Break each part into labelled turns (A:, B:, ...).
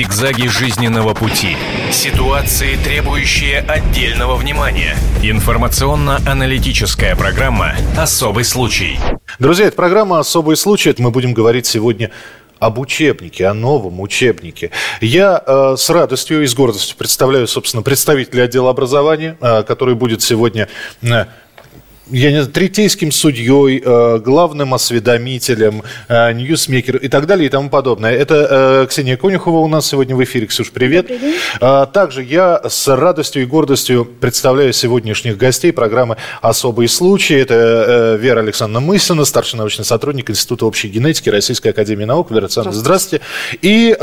A: Зигзаги жизненного пути. Ситуации, требующие отдельного внимания. Информационно-аналитическая программа «Особый случай».
B: Друзья, это программа «Особый случай». Это мы будем говорить сегодня об учебнике, о новом учебнике. Я э, с радостью и с гордостью представляю, собственно, представителя отдела образования, э, который будет сегодня э, я не знаю, третейским судьей, э, главным осведомителем, э, ньюсмейкер и так далее и тому подобное. Это э, Ксения Конюхова у нас сегодня в эфире. Ксюш, привет. Также я с радостью и гордостью представляю сегодняшних гостей программы «Особые случаи». Это Вера Александровна Мысина, старший научный сотрудник Института общей генетики Российской Академии Наук. Вера Александровна, здравствуйте. И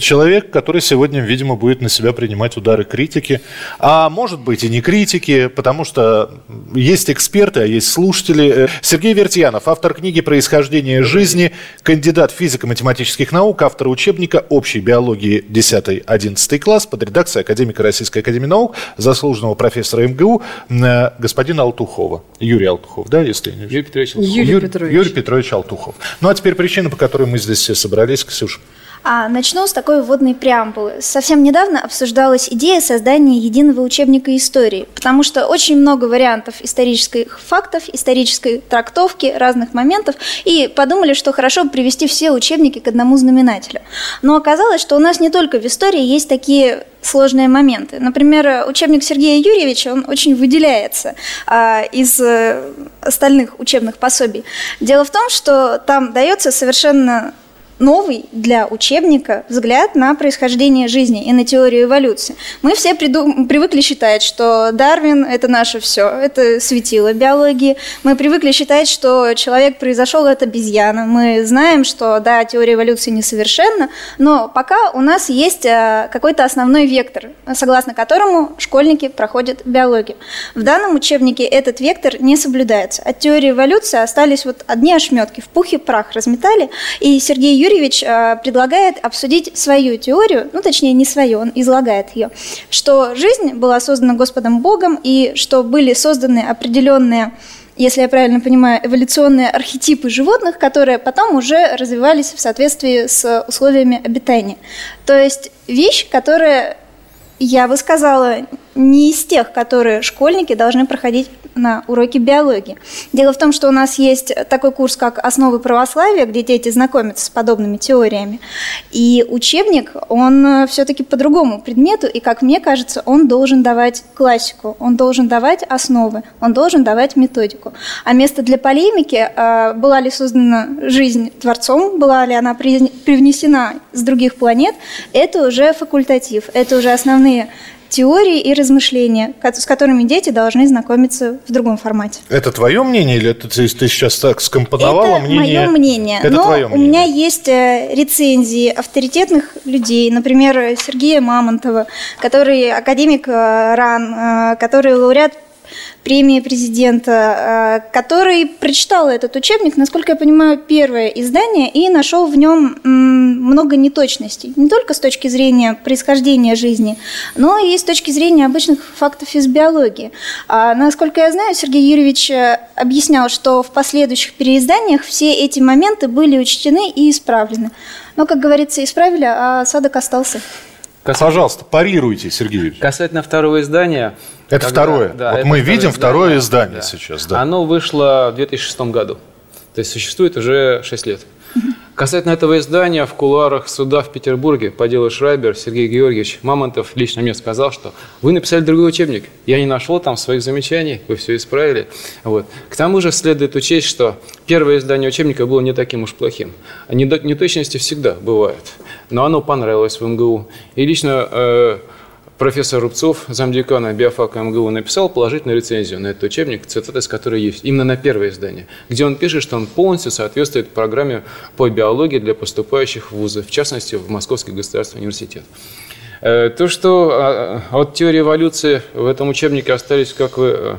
B: Человек, который сегодня, видимо, будет на себя принимать удары критики, а может быть и не критики, потому что есть эксперты, а есть слушатели. Э, Сергей Вертьянов, автор книги «Происхождение жизни», кандидат физико-математических наук, автор учебника общей биологии 10-11 класс под редакцией академика Российской Академии Наук, заслуженного профессора МГУ, э, господина Алтухова. Юрий Алтухов, да, если не
C: Юрий Петрович
B: Алтухов. Юрий, Петрович. Юрий Петрович Алтухов. Ну а теперь причина, по которой мы здесь все собрались, Ксюша.
D: А, начну с такой вводной преамбулы. Совсем недавно обсуждалась идея создания единого учебника истории, потому что очень много вариантов исторических фактов, исторической трактовки разных моментов, и подумали, что хорошо бы привести все учебники к одному знаменателю. Но оказалось, что у нас не только в истории есть такие сложные моменты. Например, учебник Сергея Юрьевича, он очень выделяется а, из а, остальных учебных пособий. Дело в том, что там дается совершенно новый для учебника взгляд на происхождение жизни и на теорию эволюции. Мы все приду- привыкли считать, что Дарвин – это наше все, это светило биологии. Мы привыкли считать, что человек произошел от обезьяны. Мы знаем, что, да, теория эволюции несовершенна, но пока у нас есть э, какой-то основной вектор, согласно которому школьники проходят биологию. В данном учебнике этот вектор не соблюдается. От теории эволюции остались вот одни ошметки, в пух и прах разметали, и Сергей Юрьевич Юрьевич э, предлагает обсудить свою теорию, ну точнее не свою, он излагает ее, что жизнь была создана Господом Богом и что были созданы определенные если я правильно понимаю, эволюционные архетипы животных, которые потом уже развивались в соответствии с условиями обитания. То есть вещь, которая, я бы сказала, не из тех, которые школьники должны проходить на уроке биологии. Дело в том, что у нас есть такой курс, как «Основы православия», где дети знакомятся с подобными теориями. И учебник, он все-таки по другому предмету, и, как мне кажется, он должен давать классику, он должен давать основы, он должен давать методику. А место для полемики, а, была ли создана жизнь Творцом, была ли она привнесена с других планет, это уже факультатив, это уже основные теории и размышления, с которыми дети должны знакомиться в другом формате.
B: Это твое мнение или это ты, ты сейчас так скомпоновала
D: это
B: мнение?
D: мое мнение.
B: Это
D: Но
B: твое мнение.
D: у меня есть э, рецензии авторитетных людей, например, Сергея Мамонтова, который академик э, РАН, э, который лауреат премии президента, э, который прочитал этот учебник, насколько я понимаю, первое издание, и нашел в нем много неточностей. Не только с точки зрения происхождения жизни, но и с точки зрения обычных фактов из биологии. А, насколько я знаю, Сергей Юрьевич э, объяснял, что в последующих переизданиях все эти моменты были учтены и исправлены. Но, как говорится, исправили, а осадок остался.
B: Пожалуйста, парируйте, Сергей Юрьевич.
C: Касательно второго издания,
B: это когда, второе. Да, вот это мы видим второе издание да. сейчас. Да.
C: Оно вышло в 2006 году. То есть существует уже 6 лет. Касательно этого издания, в кулуарах суда в Петербурге по делу Шрайбер Сергей Георгиевич Мамонтов лично мне сказал, что вы написали другой учебник. Я не нашел там своих замечаний, вы все исправили. Вот. К тому же следует учесть, что первое издание учебника было не таким уж плохим. Неточности всегда бывают, но оно понравилось в МГУ. И лично э, профессор Рубцов, замдекана биофака МГУ, написал положительную рецензию на этот учебник, цитаты из которой есть, именно на первое издание, где он пишет, что он полностью соответствует программе по биологии для поступающих в вузы, в частности, в Московский государственный университет. Э, то, что а, от теории эволюции в этом учебнике остались, как вы э,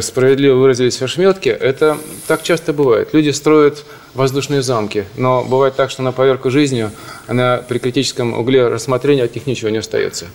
C: справедливо выразились, в это так часто бывает. Люди строят воздушные замки, но бывает так, что на поверку жизни, на, при критическом угле рассмотрения от них ничего не остается.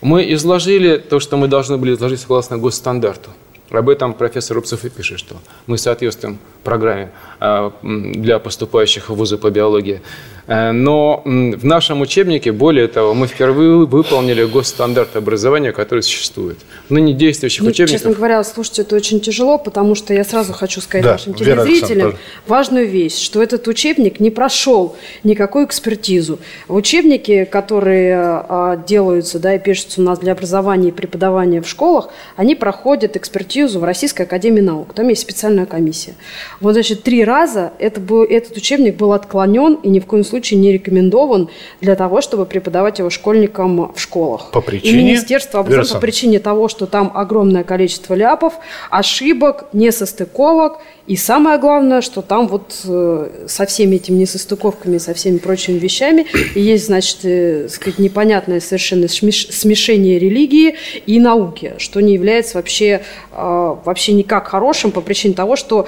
C: Мы изложили то, что мы должны были изложить согласно госстандарту. Об этом профессор Рубцев и пишет, что мы соответствуем программе а, для поступающих в вузы по биологии. Э, но в нашем учебнике, более того, мы впервые выполнили госстандарт образования, который существует. Но не действующих
E: ну,
C: учебников.
E: Честно говоря, слушать это очень тяжело, потому что я сразу хочу сказать да, нашим телезрителям важную вещь, что этот учебник не прошел никакую экспертизу. Учебники, которые а, делаются да, и пишутся у нас для образования и преподавания в школах, они проходят экспертизу в Российской Академии Наук. Там есть специальная комиссия. Вот, значит, три раза это был, этот учебник был отклонен и ни в коем случае не рекомендован для того, чтобы преподавать его школьникам в школах.
B: По причине?
E: И Министерство образования по причине того, что там огромное количество ляпов, ошибок, несостыковок. И самое главное, что там вот э, со всеми этими несостыковками, со всеми прочими вещами есть, значит, э, сказать, непонятное совершенно смешение религии и науки, что не является вообще, э, вообще никак хорошим по причине того, что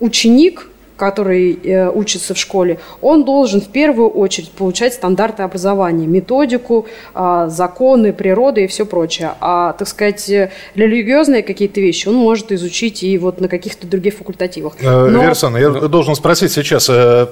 E: ученик который э, учится в школе, он должен в первую очередь получать стандарты образования, методику, э, законы, природы и все прочее. А, так сказать, религиозные какие-то вещи он может изучить и вот на каких-то других факультативах.
B: Э, Но... Версон, я Но... должен спросить сейчас, э,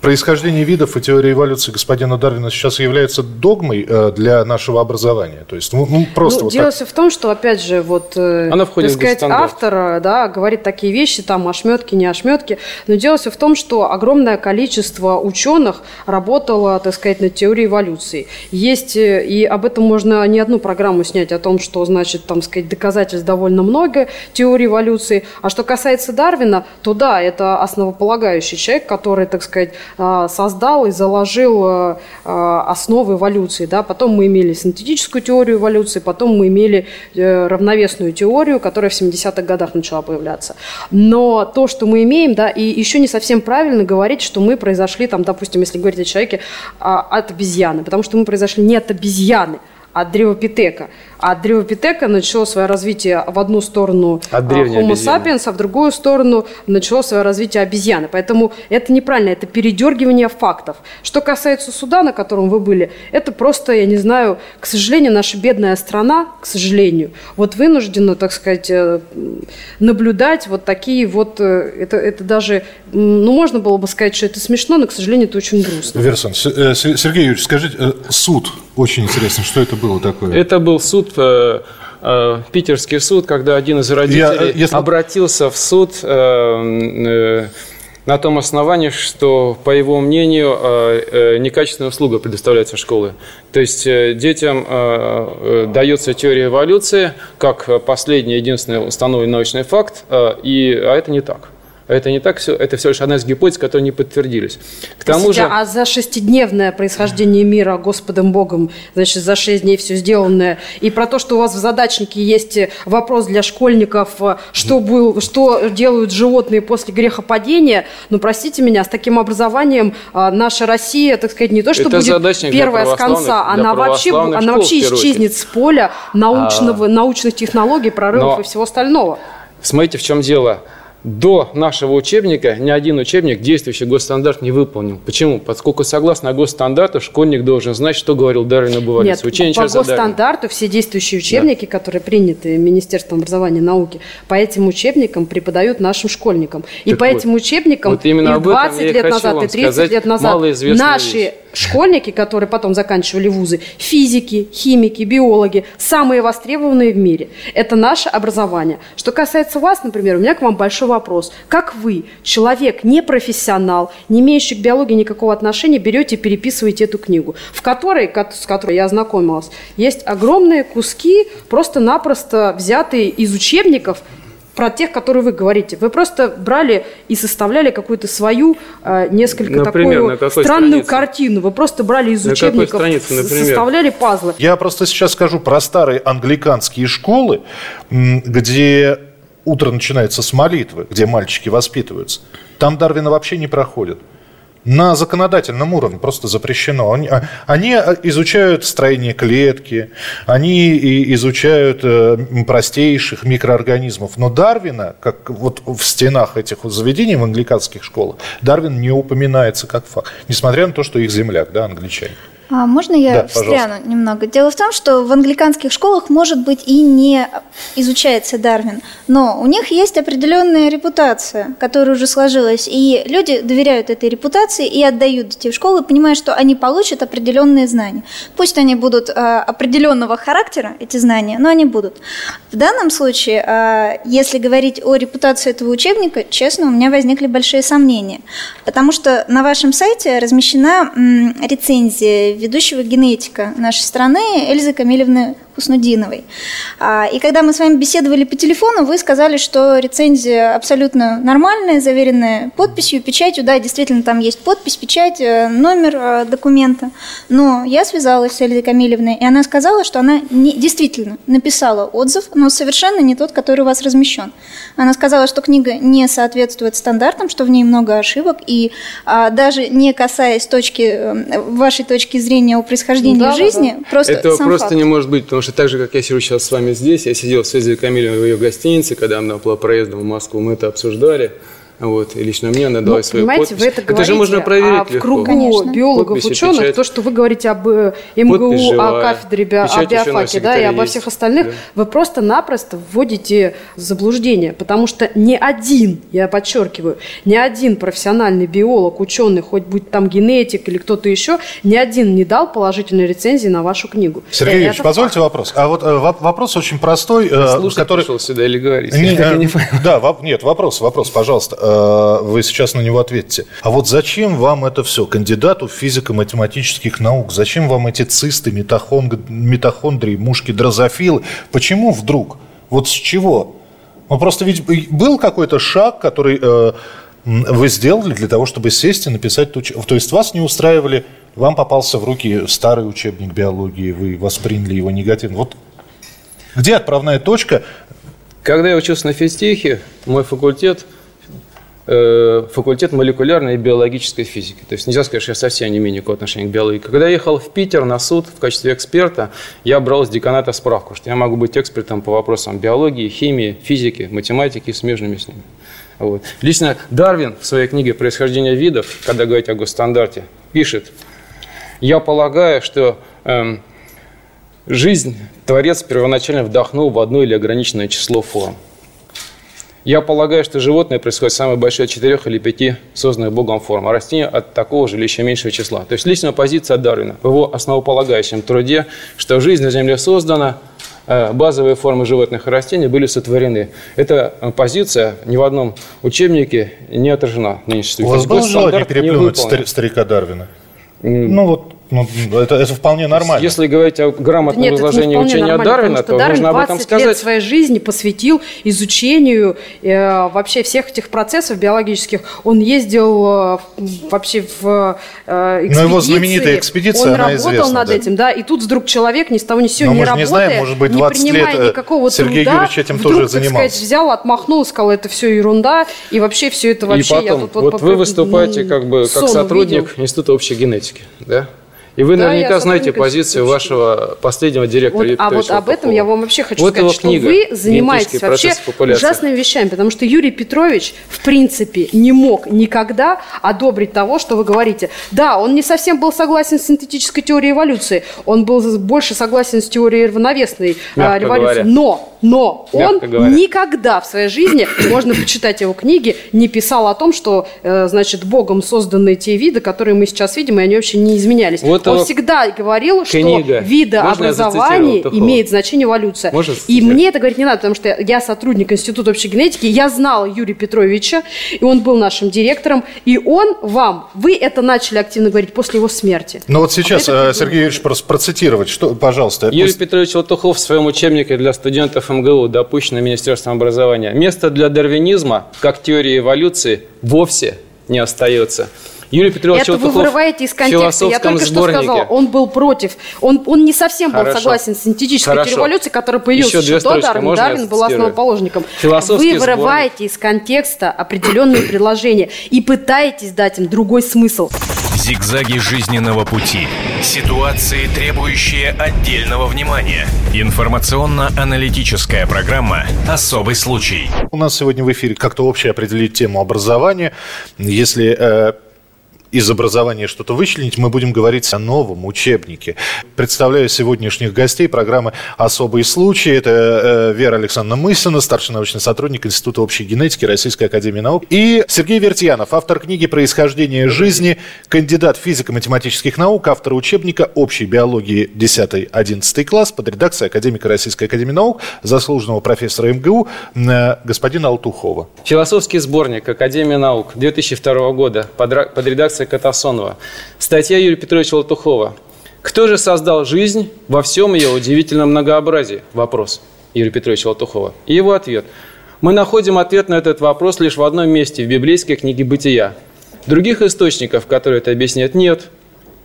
B: Происхождение видов и теория эволюции господина Дарвина сейчас является догмой э, для нашего образования. То есть, ну, ну просто. Ну,
E: вот дело все в том, что опять же, вот, э, Она входит так сказать, автор, да, говорит такие вещи, там ошметки, не ошметки. Но дело все в том, что огромное количество ученых работало, так сказать, над теорией эволюции. Есть э, и об этом можно не одну программу снять о том, что значит, там, сказать, доказательств довольно много теории эволюции. А что касается Дарвина, то да, это основополагающий человек, который, так сказать создал и заложил а, а, основы эволюции. Да? Потом мы имели синтетическую теорию эволюции, потом мы имели э, равновесную теорию, которая в 70-х годах начала появляться. Но то, что мы имеем, да, и еще не совсем правильно говорить, что мы произошли, там, допустим, если говорить о человеке, от обезьяны, потому что мы произошли не от обезьяны, а от древопитека. А от древопитека начало свое развитие в одну сторону от а, Homo sapiens, а в другую сторону начало свое развитие обезьяны. Поэтому это неправильно, это передергивание фактов. Что касается суда, на котором вы были, это просто, я не знаю, к сожалению, наша бедная страна, к сожалению, вот вынуждена, так сказать, э, наблюдать вот такие вот, э, это, это даже, ну, можно было бы сказать, что это смешно, но, к сожалению, это очень грустно.
B: Версон, э, Сергей Юрьевич, скажите, суд, очень интересно, что это было такое?
C: Это был суд суд, э, э, питерский суд, когда один из родителей Я, э, если... обратился в суд на том основании, что, по его мнению, некачественная услуга предоставляется школы. То есть детям дается теория эволюции как последний, единственный установленный научный факт, и, а это не так. Это не так все, это всего лишь одна из гипотез, которые не подтвердились.
E: К тому же... А за шестидневное происхождение мира Господом Богом, значит, за шесть дней все сделанное, и про то, что у вас в задачнике есть вопрос для школьников, что, был, что делают животные после грехопадения, ну, простите меня, с таким образованием а, наша Россия, так сказать, не то, что это будет первая с конца, она вообще, школ, она вообще исчезнет с поля научного, а... научных технологий, прорывов Но... и всего остального.
C: Смотрите, в чем дело до нашего учебника ни один учебник действующий госстандарт не выполнил. Почему? Поскольку согласно госстандарту школьник должен знать, что говорил Дарвин об эволюции.
E: Нет, Учение по госстандарту все действующие учебники, да. которые приняты Министерством образования и науки, по этим учебникам преподают нашим школьникам. И так по вот, этим учебникам вот именно и 20 лет назад, и 30 лет назад наши вещь школьники, которые потом заканчивали вузы, физики, химики, биологи, самые востребованные в мире. Это наше образование. Что касается вас, например, у меня к вам большой вопрос. Как вы, человек не профессионал, не имеющий к биологии никакого отношения, берете и переписываете эту книгу, в которой, с которой я ознакомилась, есть огромные куски, просто-напросто взятые из учебников про тех, которые вы говорите. Вы просто брали и составляли какую-то свою э, несколько например, такую странную странице? картину. Вы просто брали из на учебников, странице, составляли пазлы.
B: Я просто сейчас скажу про старые англиканские школы, где утро начинается с молитвы, где мальчики воспитываются. Там Дарвина вообще не проходит на законодательном уровне просто запрещено. Они, а, они изучают строение клетки, они изучают э, простейших микроорганизмов. Но Дарвина, как вот в стенах этих заведений в англиканских школах, Дарвин не упоминается как факт, несмотря на то, что их земляк, да, англичане.
D: А можно я да, встряну пожалуйста. немного? Дело в том, что в англиканских школах, может быть, и не изучается Дарвин, но у них есть определенная репутация, которая уже сложилась, и люди доверяют этой репутации и отдают детей в школу, понимая, что они получат определенные знания. Пусть они будут э, определенного характера, эти знания, но они будут. В данном случае, э, если говорить о репутации этого учебника, честно, у меня возникли большие сомнения, потому что на вашем сайте размещена м, рецензия ведущего генетика нашей страны Эльзы Камилевны Хуснудиновой. А, и когда мы с вами беседовали по телефону, вы сказали, что рецензия абсолютно нормальная, заверенная подписью, печатью. Да, действительно, там есть подпись, печать, э, номер э, документа. Но я связалась с Эльзой Камилевной, и она сказала, что она не, действительно написала отзыв, но совершенно не тот, который у вас размещен. Она сказала, что книга не соответствует стандартам, что в ней много ошибок, и а, даже не касаясь точки, э, вашей точки зрения о происхождении да, жизни, да, да. просто
C: Это просто факт. не может быть, потому что так же, как я сижу сейчас с вами здесь, я сидел с Эльзой Камилевой в ее гостинице, когда она была проездом в Москву, мы это обсуждали. Вот, и лично мне она дала ну, свою
E: понимаете,
C: подпись.
E: Вы это, это же можно проверить а в кругу Конечно. биологов, Подписи, ученых, печать. то, что вы говорите об э, МГУ, о кафедре, о биофаке, да, и обо всех остальных, да. вы просто-напросто вводите заблуждение, потому что ни один, я подчеркиваю, ни один профессиональный биолог, ученый, хоть будь там генетик или кто-то еще, ни один не дал положительной рецензии на вашу книгу.
B: Сергей Юрьевич, позвольте факт. вопрос. А вот э, вопрос очень простой.
C: Э, Слушать который... пришел сюда или говорить?
B: Не, не да, нет, вопрос, вопрос, пожалуйста Э, вы сейчас на него ответите. А вот зачем вам это все, кандидату физико-математических наук? Зачем вам эти цисты, митохонд... митохондрии, мушки, дрозофилы? Почему вдруг? Вот с чего? Ну, просто ведь был какой-то шаг, который э, вы сделали для того, чтобы сесть и написать... То есть вас не устраивали, вам попался в руки старый учебник биологии, вы восприняли его негативно. Вот где отправная точка?
C: Когда я учился на физтехе, мой факультет – Э, факультет молекулярной и биологической физики. То есть нельзя сказать, что я совсем не имею никакого отношения к биологии. Когда я ехал в Питер на суд в качестве эксперта, я брал с деканата справку, что я могу быть экспертом по вопросам биологии, химии, физики, математики, смежными с ними. Вот. Лично Дарвин в своей книге «Происхождение видов», когда говорит о госстандарте, пишет, «Я полагаю, что эм, жизнь Творец первоначально вдохнул в одно или ограниченное число форм. Я полагаю, что животное происходит самое большое от четырех или пяти созданных Богом форм, а растения от такого же или еще меньшего числа. То есть личная позиция Дарвина в его основополагающем труде, что жизнь на Земле создана, э, базовые формы животных и растений были сотворены. Эта позиция ни в одном учебнике не отражена.
B: У вас было желание переплюнуть старика Дарвина? Ну вот ну, это, это вполне нормально.
C: Если говорить о грамотном Нет, изложении учения Дарвина, то Дарвин нужно об этом сказать. лет
E: своей жизни посвятил изучению э, вообще всех этих процессов биологических. Он ездил э, вообще в э, экспедиции.
B: Но его знаменитая экспедиция,
E: Он
B: она
E: работал
B: известна,
E: над
B: да.
E: этим, да, и тут вдруг человек ни с того ни с сего
B: не
E: работая,
B: не, знаем, может быть, 20
E: не принимая
B: лет
E: никакого
B: Сергей
E: труда,
B: Юрьевич этим
E: вдруг,
B: тоже занимался.
E: сказать, взял, отмахнул, сказал, это все ерунда, и вообще все это вообще...
C: И потом, я тут, вот, вот вы выступаете как бы как сотрудник увидел. Института общей генетики, да? И вы да, наверняка знаете позицию вашего последнего директора.
E: Вот, а вот об этом я вам вообще хочу вот сказать, что вы занимаетесь вообще ужасными вещами, потому что Юрий Петрович, в принципе, не мог никогда одобрить того, что вы говорите. Да, он не совсем был согласен с синтетической теорией эволюции, он был больше согласен с теорией равновесной а, Мягко революции, говоря. но но он говоря. никогда в своей жизни, можно почитать его книги, не писал о том, что, э, значит, Богом созданы те виды, которые мы сейчас видим, и они вообще не изменялись. Вот он всегда говорил, что видообразование имеет значение эволюция. Можно и мне это говорить не надо, потому что я сотрудник Института общей генетики, я знал Юрия Петровича, и он был нашим директором, и он вам, вы это начали активно говорить после его смерти.
B: Ну вот сейчас, а Сергей Юрьевич, просто процитировать, что, пожалуйста.
C: Юрий пусть... Петрович Латухов в своем учебнике для студентов МГУ, допущено Министерством образования. Место для дарвинизма, как теории эволюции, вовсе не остается.
E: Юрий Петрович Это вы вырываете из контекста. Я только сборнике. что сказала. Он был против. Он, он не совсем был Хорошо. согласен с синтетической Хорошо. революцией, которая появилась еще, еще до Дарвина. Дарвин был основоположником. Вы вырываете сборник. из контекста определенные предложения и пытаетесь дать им другой смысл.
A: Зигзаги жизненного пути. Ситуации, требующие отдельного внимания. Информационно-аналитическая программа «Особый случай».
B: У нас сегодня в эфире как-то общее определить тему образования. Если э, из образования что-то вычленить, мы будем говорить о новом учебнике. Представляю сегодняшних гостей программы «Особый случай». Это э, Вера Александровна Мысина, старший научный сотрудник Института общей генетики Российской Академии Наук. И Сергей Вертьянов, автор книги «Происхождение жизни», кандидат физико-математических наук, автор учебника общей биологии 10-11 класс под редакцией академика Российской Академии Наук, заслуженного профессора МГУ э, господина Алтухова.
C: Философский сборник Академии наук 2002 года под редакцией редакция Катасонова. Статья Юрия Петровича Латухова. Кто же создал жизнь во всем ее удивительном многообразии? Вопрос Юрия Петровича Латухова. И его ответ. Мы находим ответ на этот вопрос лишь в одном месте, в библейской книге «Бытия». Других источников, которые это объясняют, нет,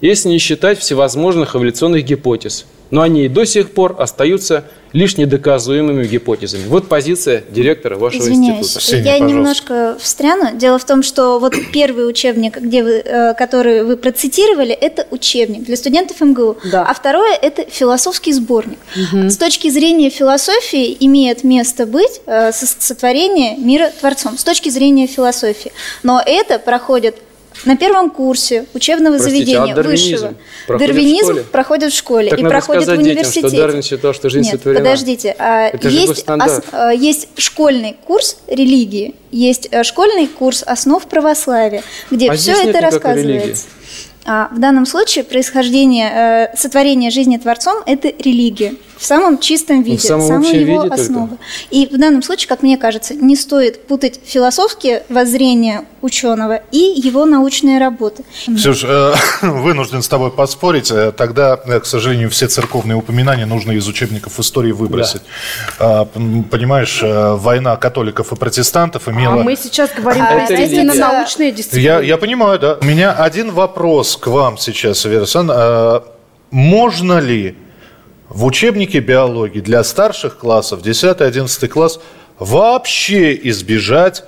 C: если не считать всевозможных эволюционных гипотез. Но они и до сих пор остаются лишь недоказуемыми гипотезами. Вот позиция директора вашего
D: Извиняюсь,
C: института.
D: Ксения, я пожалуйста. немножко встряну. Дело в том, что вот первый учебник, где вы, э, который вы процитировали, это учебник для студентов МГУ. Да. А второе – это философский сборник. Угу. С точки зрения философии имеет место быть э, сотворение мира Творцом. С точки зрения философии. Но это проходит на первом курсе учебного Простите, заведения а высшего. Дарвинизм в проходит в школе
C: так
D: и проходит в университете. Детям,
C: что Дарвин считал, что жизнь
D: Нет,
C: сотворена.
D: подождите. А Это есть, ос, а, есть школьный курс религии, есть э, школьный курс основ православия, где а все это рассказывается. А в данном случае происхождение, э, сотворение жизни Творцом – это религия в самом чистом виде, в самом самая его виде основа. Только. И в данном случае, как мне кажется, не стоит путать философские воззрения ученого и его научные работы.
B: Ксюш, э, вынужден с тобой поспорить. Э, тогда, э, к сожалению, все церковные упоминания нужно из учебников истории выбросить. Да. Понимаешь, война католиков и протестантов имела...
E: А мы сейчас говорим а, именно научные дисциплины.
B: Я, я понимаю, да. У меня один вопрос к вам сейчас, Вера Сан. Можно ли в учебнике биологии для старших классов, 10-11 класс, вообще избежать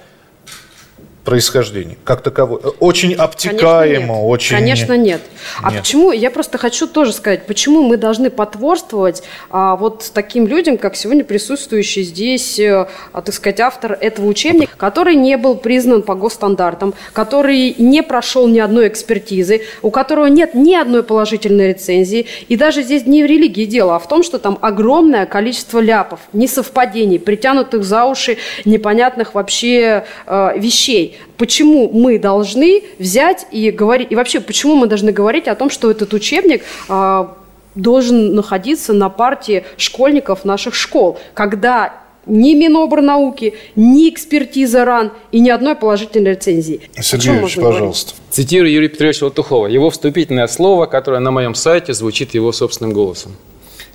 B: происхождения как таковой. Очень обтекаемо,
E: Конечно
B: очень...
E: Конечно нет. А нет. почему, я просто хочу тоже сказать, почему мы должны потворствовать а, вот таким людям, как сегодня присутствующий здесь, а, так сказать, автор этого учебника, который не был признан по госстандартам, который не прошел ни одной экспертизы, у которого нет ни одной положительной рецензии. И даже здесь не в религии дело, а в том, что там огромное количество ляпов, несовпадений, притянутых за уши непонятных вообще э, вещей почему мы должны взять и говорить, и вообще, почему мы должны говорить о том, что этот учебник а, должен находиться на партии школьников наших школ, когда ни Минобрнауки, ни экспертиза РАН и ни одной положительной рецензии.
B: Сергей Ильич, пожалуйста. Говорить?
C: Цитирую Юрия Петровича Латухова. Его вступительное слово, которое на моем сайте звучит его собственным голосом.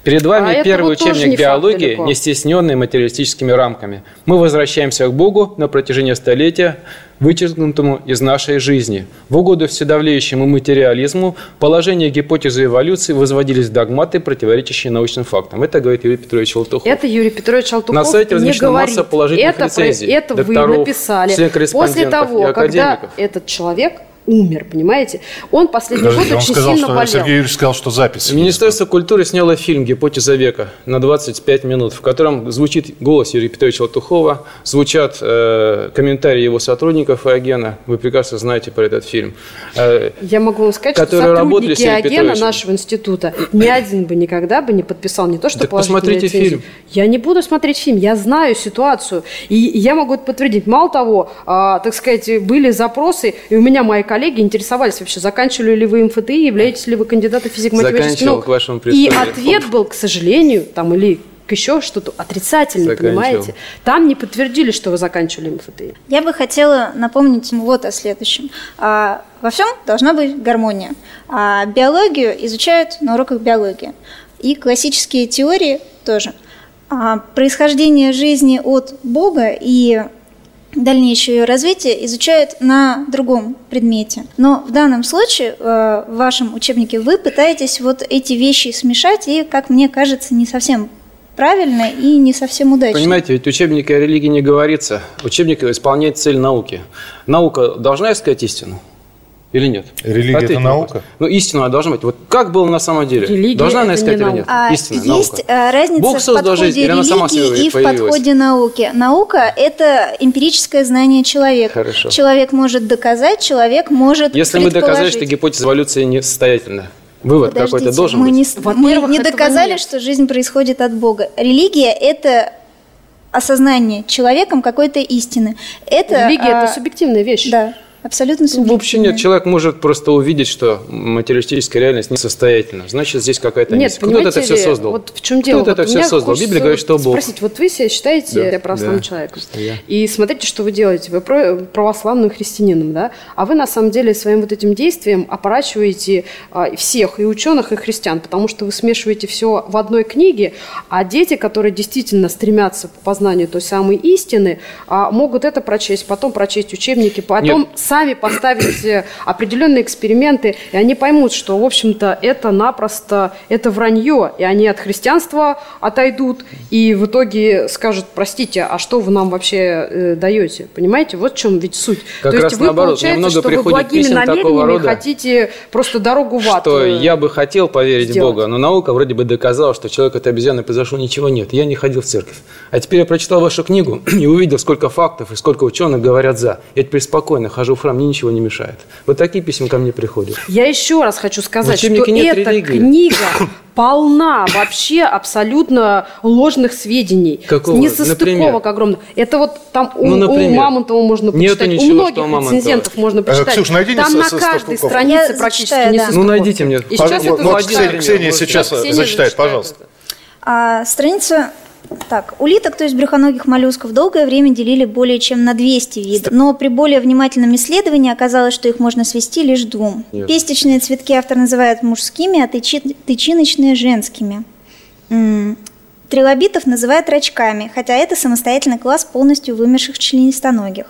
C: Перед вами а первый вот учебник биологии, не стесненный материалистическими рамками. Мы возвращаемся к Богу на протяжении столетия, вычеркнутому из нашей жизни. В угоду вседавляющему материализму положения гипотезы эволюции возводились догматы, противоречащие научным фактам. Это говорит Юрий Петрович Алтухов.
E: Это Юрий Петрович Алтухов
C: На сайте размещена масса положительных
E: это,
C: рецензий.
E: Это вы написали после того, когда этот человек умер, понимаете? Он последний Подождите, год очень сказал, сильно
B: что,
E: болел.
B: Сергей Юрьевич сказал, что запись.
C: Министерство культуры сняло фильм «Гипотеза века» на 25 минут, в котором звучит голос Юрия Петровича Латухова, звучат э, комментарии его сотрудников и агена. Вы прекрасно знаете про этот фильм.
E: Э, Я могу вам сказать, что сотрудники агена нашего института ни один бы никогда бы не подписал не то, что
C: так посмотрите рецензию. фильм.
E: Я не буду смотреть фильм, я знаю ситуацию. И я могу это подтвердить. Мало того, э, так сказать, были запросы, и у меня мои коллеги интересовались вообще, заканчивали ли вы МФТИ, являетесь ли вы кандидатом физико-математических наук.
C: к вашему
E: И ответ был, к сожалению, там или еще что-то отрицательное, понимаете? Там не подтвердили, что вы заканчивали МФТИ.
D: Я бы хотела напомнить вот о следующем. А, во всем должна быть гармония. А биологию изучают на уроках биологии. И классические теории тоже. А происхождение жизни от Бога и дальнейшее ее развитие изучают на другом предмете. Но в данном случае э, в вашем учебнике вы пытаетесь вот эти вещи смешать и, как мне кажется, не совсем правильно и не совсем удачно.
C: Понимаете, ведь учебнике о религии не говорится. Учебник исполняет цель науки. Наука должна искать истину? Или нет?
B: Религия Ответь это наука?
C: Ну, истина должна быть. Вот как было на самом деле?
E: Религия
C: должна она искать или нет?
D: А, Истина, есть наука. Э, разница Бог в подходе жизнь, религии и в подходе науки. Наука – это эмпирическое знание человека.
C: Хорошо.
D: Человек может доказать, человек может
C: Если мы доказали, что гипотеза эволюции несостоятельна, Вывод какой-то должен
D: мы
C: быть.
D: Не, мы не доказали, нет. что жизнь происходит от Бога. Религия – это осознание человеком какой-то истины. Это,
E: Религия а, – это субъективная вещь.
D: Да. Абсолютно
C: субъективно. Вообще нет. Человек может просто увидеть, что материалистическая реальность несостоятельна. Значит, здесь какая-то
E: Нет,
C: Кто это все создал?
E: Вот в чем дело?
C: Кто вот это все создал? Библия говорит, что Бог.
E: Спросите, вот вы себя считаете да. православным да. человеком. И смотрите, что вы делаете. Вы православным христианином, да? А вы на самом деле своим вот этим действием опорачиваете а, всех, и ученых, и христиан, потому что вы смешиваете все в одной книге, а дети, которые действительно стремятся к познанию той самой истины, а, могут это прочесть, потом прочесть учебники, потом Нет сами поставить э, определенные эксперименты, и они поймут, что, в общем-то, это напросто, это вранье, и они от христианства отойдут, и в итоге скажут, простите, а что вы нам вообще э, даете? Понимаете? Вот в чем ведь суть.
C: Как
E: То
C: раз
E: есть вы,
C: наоборот,
E: получается, что вы благими намерениями рода, хотите просто дорогу в ад.
C: Что я бы хотел поверить сделать. в Бога, но наука вроде бы доказала, что человек от обезьяны произошел, ничего нет. Я не ходил в церковь. А теперь я прочитал вашу книгу и увидел, сколько фактов и сколько ученых говорят за. Я теперь спокойно хожу в храм, мне ничего не мешает. Вот такие письма ко мне приходят.
E: Я еще раз хочу сказать, что эта религии. книга полна вообще абсолютно ложных сведений.
C: Какого?
E: Несостыковок огромных. Это вот там у, ну, у Мамонтова можно почитать, Нету ничего, у многих рецензентов можно э, почитать.
B: Ксюш, найди
E: там на каждой странице практически читаю,
B: да.
C: Ну, найдите мне.
B: И сейчас вот, вот Ксения сейчас зачитает, пожалуйста.
D: А, страница так, улиток, то есть брюхоногих моллюсков, долгое время делили более чем на 200 видов, но при более внимательном исследовании оказалось, что их можно свести лишь двум. Нет. Пестичные цветки автор называет мужскими, а тычи, тычиночные – женскими. М-м. Трилобитов называют рачками, хотя это самостоятельный класс полностью вымерших членистоногих.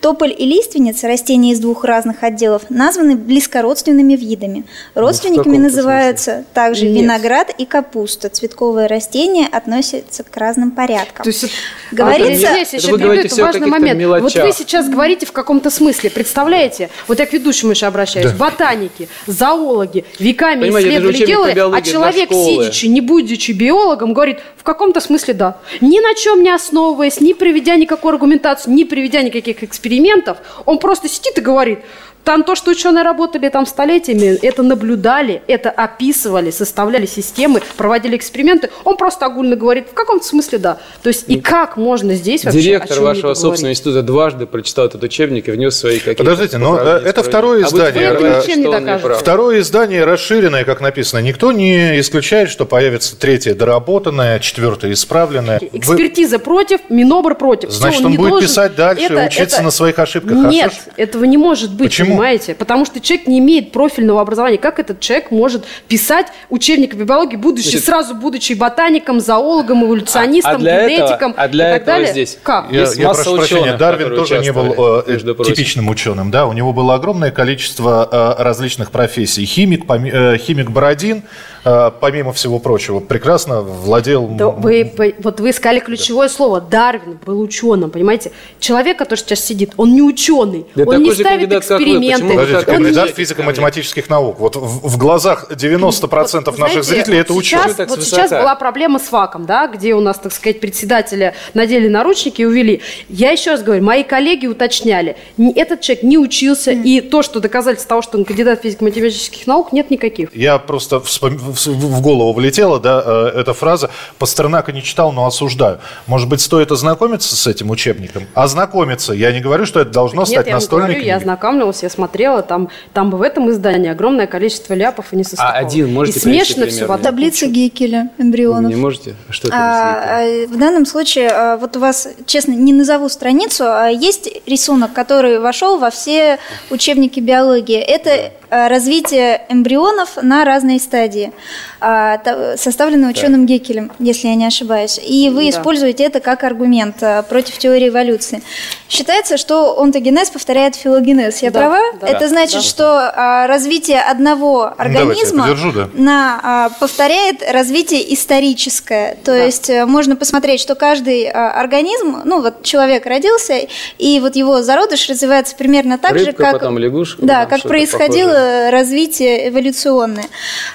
D: Тополь и лиственница, растения из двух разных отделов, названы близкородственными видами. Ну, Родственниками ну, называются смысле? также Нет. виноград и капуста. Цветковые растения относятся к разным порядкам.
E: То есть, Говорится... А, здесь еще это важный момент. Мелочах. Вот вы сейчас говорите в каком-то смысле, представляете? Вот я к ведущему еще обращаюсь. Да. Ботаники, зоологи веками Понимаете, исследовали, делали, а человек, сидячи, не будучи биологом, говорит, в каком-то смысле да. Ни на чем не основываясь, не приведя никакой аргументации, не приведя никаких экспериментов, он просто сидит и говорит, там то, что ученые работали там столетиями, это наблюдали, это описывали, составляли системы, проводили эксперименты. Он просто огульно говорит, в каком-то смысле да. То есть и как можно здесь вообще
C: Директор вашего собственного института дважды прочитал этот учебник и внес свои какие-то...
B: Подождите, но э, это второе а издание.
E: А
B: второе издание расширенное, как написано. Никто не исключает, что появится третье доработанное, четвертое исправленное.
E: Экспертиза Вы... против, Минобр против.
B: Значит, Все, он, он будет должен... писать дальше, это, учиться это... на своих ошибках.
E: Нет, а этого не может быть. Почему? Понимаете? Потому что человек не имеет профильного образования. Как этот человек может писать учебник по биологии, будучи Значит, сразу будучи ботаником, зоологом, эволюционистом, а, а генетиком
C: этого, а для и так этого далее? здесь
E: как?
B: Я, Есть я прошу ученых, прощения, Дарвин тоже не был э, типичным ученым, да? У него было огромное количество э, различных профессий. Химик, э, химик Бородин, э, помимо всего прочего, прекрасно владел...
E: Да, вы, вот вы сказали ключевое да. слово. Дарвин был ученым, понимаете? Человек, который сейчас сидит, он не ученый, да он не ставит эксперименты.
B: Подождите, кандидат физико-математических наук. Вот в, в глазах 90% вот, наших знаете, зрителей это ученые.
E: Сейчас, вот сейчас была проблема с ФАКом, да, где у нас, так сказать, председателя надели наручники и увели. Я еще раз говорю, мои коллеги уточняли, этот человек не учился, mm. и то, что доказательств того, что он кандидат физико-математических наук, нет никаких.
B: Я просто вспом... в голову влетела, да, э, эта фраза. Пастернака не читал, но осуждаю. Может быть, стоит ознакомиться с этим учебником? Ознакомиться. Я не говорю, что это должно
E: Нет,
B: стать
E: я
B: настольной
E: говорю,
B: книгой.
E: я ознакомливалась, я смотрела, там, там в этом издании огромное количество ляпов и несостыковок.
C: А один можете
E: И смешано все в
D: Таблица Гекеля эмбрионов. Вы
C: не можете? Что это
D: а, а, В данном случае, а, вот у вас, честно, не назову страницу, а есть рисунок, который вошел во все учебники биологии. Это э, развитие эмбрионов на разные стадии, а, составленное ученым да. Геккелем, если я не ошибаюсь. И вы да. используете это как аргумент э, против теории эволюции. Считается, что онтогенез повторяет филогенез. Я да. права? Да. Это значит, да. что а, развитие одного организма подержу, да. на, а, повторяет развитие историческое. То да. есть э, можно посмотреть, что каждый организм, ну вот человек родился, и вот его зародыш развивается примерно так Рыбка, же, как,
C: потом лягушка,
D: да, как происходило. Развитие эволюционное.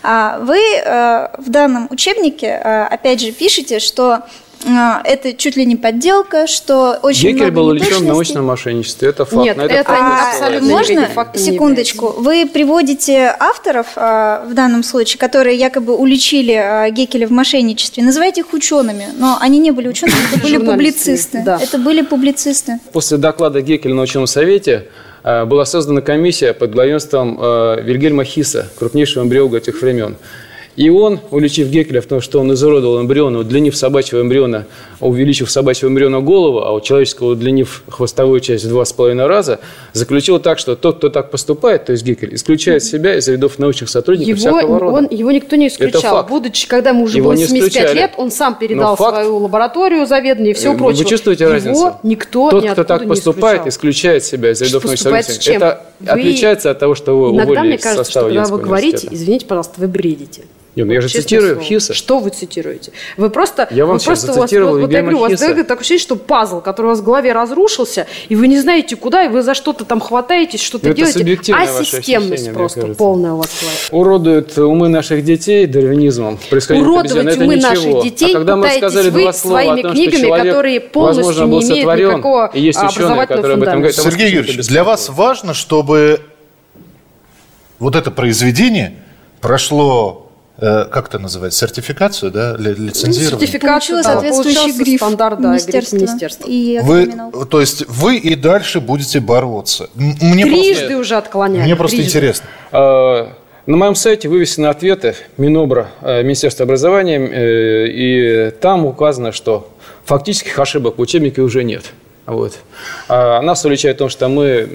D: А вы э, в данном учебнике, э, опять же, пишете, что э, это чуть ли не подделка, что очень
C: Геккель был увлечен научном мошенничестве, это факт.
E: Нет, это, это
D: а, абсолютно можно секундочку? Вы приводите авторов в данном случае, которые якобы уличили Геккеля в мошенничестве, называйте их учеными, но они не были учеными, это были публицисты. Это были публицисты.
C: После доклада Геккеля на ученом совете Э, была создана комиссия под главенством э, Вильгельма Хиса, крупнейшего эмбриолога тех времен. И он, уличив Геккеля в том, что он изуродовал эмбрион, удлинив собачьего эмбриона, увеличив собачьего эмбриона голову, а у человеческого удлинив хвостовую часть в два с половиной раза, заключил так, что тот, кто так поступает, то есть Геккель, исключает себя из рядов научных сотрудников
E: его,
C: всякого рода.
E: Он, его никто не исключал. Будучи, когда ему уже его было 75 лет, он сам передал факт, свою лабораторию заведенную и все прочее.
C: Вы чувствуете
E: его
C: разницу?
E: никто
C: Тот, кто так поступает, исключает себя из рядов научных сотрудников. Это вы... отличается от того, что вы
E: Иногда,
C: уволили
E: мне кажется,
C: что
E: когда вы говорите, извините, пожалуйста, вы бредите.
C: Нет, ну я же цитирую слово. Хиса.
E: Что вы цитируете? Вы просто...
C: Я вам
E: вы
C: сейчас просто зацитировал
E: у вас, вот, я говорю, у вас такое ощущение, что пазл, который у вас в голове разрушился, и вы не знаете куда, и вы за что-то там хватаетесь, что-то делаете.
C: А
E: системность просто полная у вас.
C: Уродуют умы наших детей дарвинизмом.
E: Уродовать умы наших детей а когда мы сказали вы два слова своими том, книгами, человек, которые полностью не имеют никакого и есть ученые, которые об этом говорят.
B: Сергей Юрьевич, для вас важно, чтобы вот это произведение прошло как это называется, сертификацию, да, лицензирование?
E: Сертификацию, соответствующий гриф стандарт, да, министерства. Гриф министерства.
B: И вы, то есть вы и дальше будете бороться.
E: Мне Трижды просто, уже отклоняли.
B: Мне просто
E: Трижды.
B: интересно.
C: А, на моем сайте вывесены ответы Минобра, э, Министерства образования, э, и там указано, что фактических ошибок в учебнике уже нет. Вот. А нас уличает в том, что мы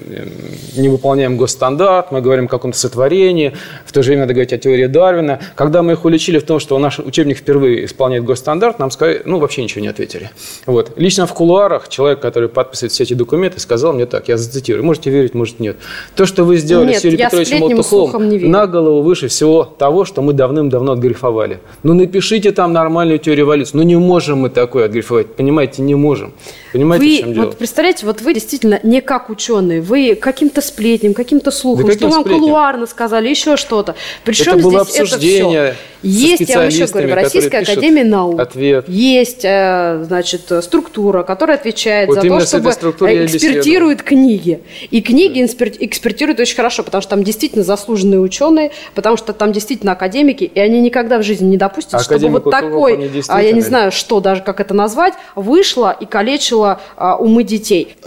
C: не выполняем госстандарт, мы говорим о каком-то сотворении, в то же время надо говорить о теории Дарвина. Когда мы их уличили в том, что наш учебник впервые исполняет госстандарт, нам сказали, ну, вообще ничего не ответили. Вот. Лично в кулуарах человек, который подписывает все эти документы, сказал мне так, я зацитирую, можете верить, может нет. То, что вы сделали нет, с Юрием Петровичем Молотуховым, на голову выше всего того, что мы давным-давно отгрифовали. Ну, напишите там нормальную теорию эволюции. Ну, не можем мы такое отгрифовать, понимаете, не можем. Понимаете,
E: вы, в чем дело? Вот представляете, вот вы действительно не как ученые, вы каким-то сплетням, каким-то слухом, да что вам сплетням? кулуарно сказали, еще что-то.
C: Причем это было здесь это все.
E: Есть, я вам еще говорю, Российской Академии Наук
C: ответ.
E: есть, э, значит, структура, которая отвечает вот за то, чтобы экспертирует книги. И книги экспертируют очень хорошо, потому что там действительно заслуженные ученые, потому что там действительно академики, и они никогда в жизни не допустят, чтобы вот такой, а я не знаю, что даже как это назвать, вышло и калечило а, умы детей.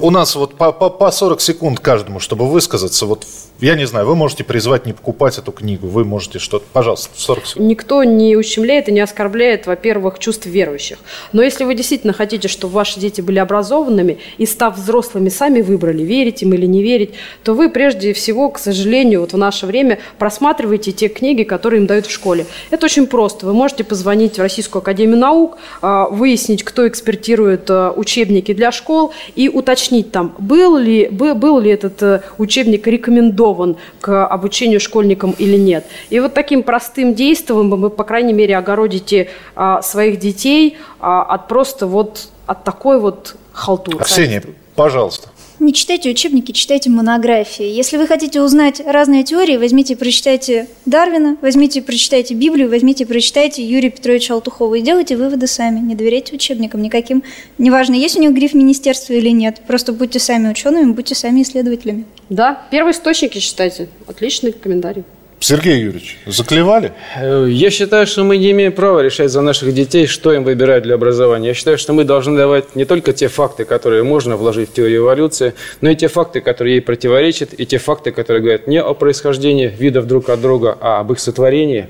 B: У нас вот по, по, по 40 секунд каждому, чтобы высказаться. Вот я не знаю, вы можете призвать не покупать эту книгу, вы можете что-то, пожалуйста, 40 секунд.
E: Никто не ущемляет и не оскорбляет, во-первых, чувств верующих. Но если вы действительно хотите, чтобы ваши дети были образованными и, став взрослыми, сами выбрали, верить им или не верить, то вы прежде всего, к сожалению, вот в наше время просматриваете те книги, которые им дают в школе. Это очень просто. Вы можете позвонить в Российскую Академию Наук, а, выяснить, кто экспертирует а, учебники для школ и уточнить там, был ли, был ли этот э, учебник рекомендован рекомендован к обучению школьникам или нет. И вот таким простым действием вы, по крайней мере, огородите а, своих детей а, от просто вот от такой вот халтуры.
B: Арсений, пожалуйста.
D: Не читайте учебники, читайте монографии. Если вы хотите узнать разные теории, возьмите и прочитайте Дарвина, возьмите и прочитайте Библию, возьмите и прочитайте Юрия Петровича Алтухова и делайте выводы сами. Не доверяйте учебникам никаким. Неважно, есть у них гриф министерства или нет. Просто будьте сами учеными, будьте сами исследователями.
E: Да, первоисточники читайте. Отличный комментарий.
B: Сергей Юрьевич, заклевали?
C: Э, я считаю, что мы не имеем права решать за наших детей, что им выбирать для образования. Я считаю, что мы должны давать не только те факты, которые можно вложить в теорию эволюции, но и те факты, которые ей противоречат, и те факты, которые говорят не о происхождении видов друг от друга, а об их сотворении.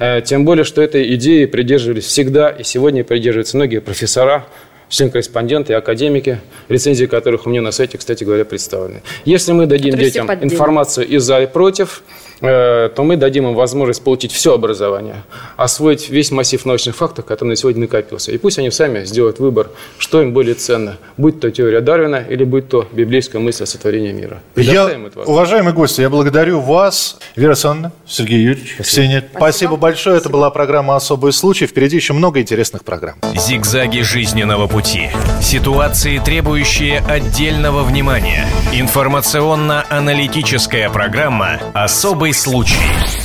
C: Э, тем более, что этой идеи придерживались всегда, и сегодня придерживаются многие профессора, член-корреспонденты и академики, рецензии которых у меня на сайте, кстати говоря, представлены. Если мы дадим Которые детям информацию и за, и против, то мы дадим им возможность получить все образование, освоить весь массив научных фактов, который на сегодня накопился. И пусть они сами сделают выбор, что им более ценно, будь то теория Дарвина или будь то библейская мысль о сотворении мира.
B: Я, уважаемые гости, я благодарю вас, Вера Александровна, Сергей Юрьевич, спасибо. Ксения. Спасибо, спасибо большое. Спасибо. Это была программа «Особый случай». Впереди еще много интересных программ.
A: Зигзаги жизненного пути. Ситуации, требующие отдельного внимания. Информационно-аналитическая программа «Особый случай».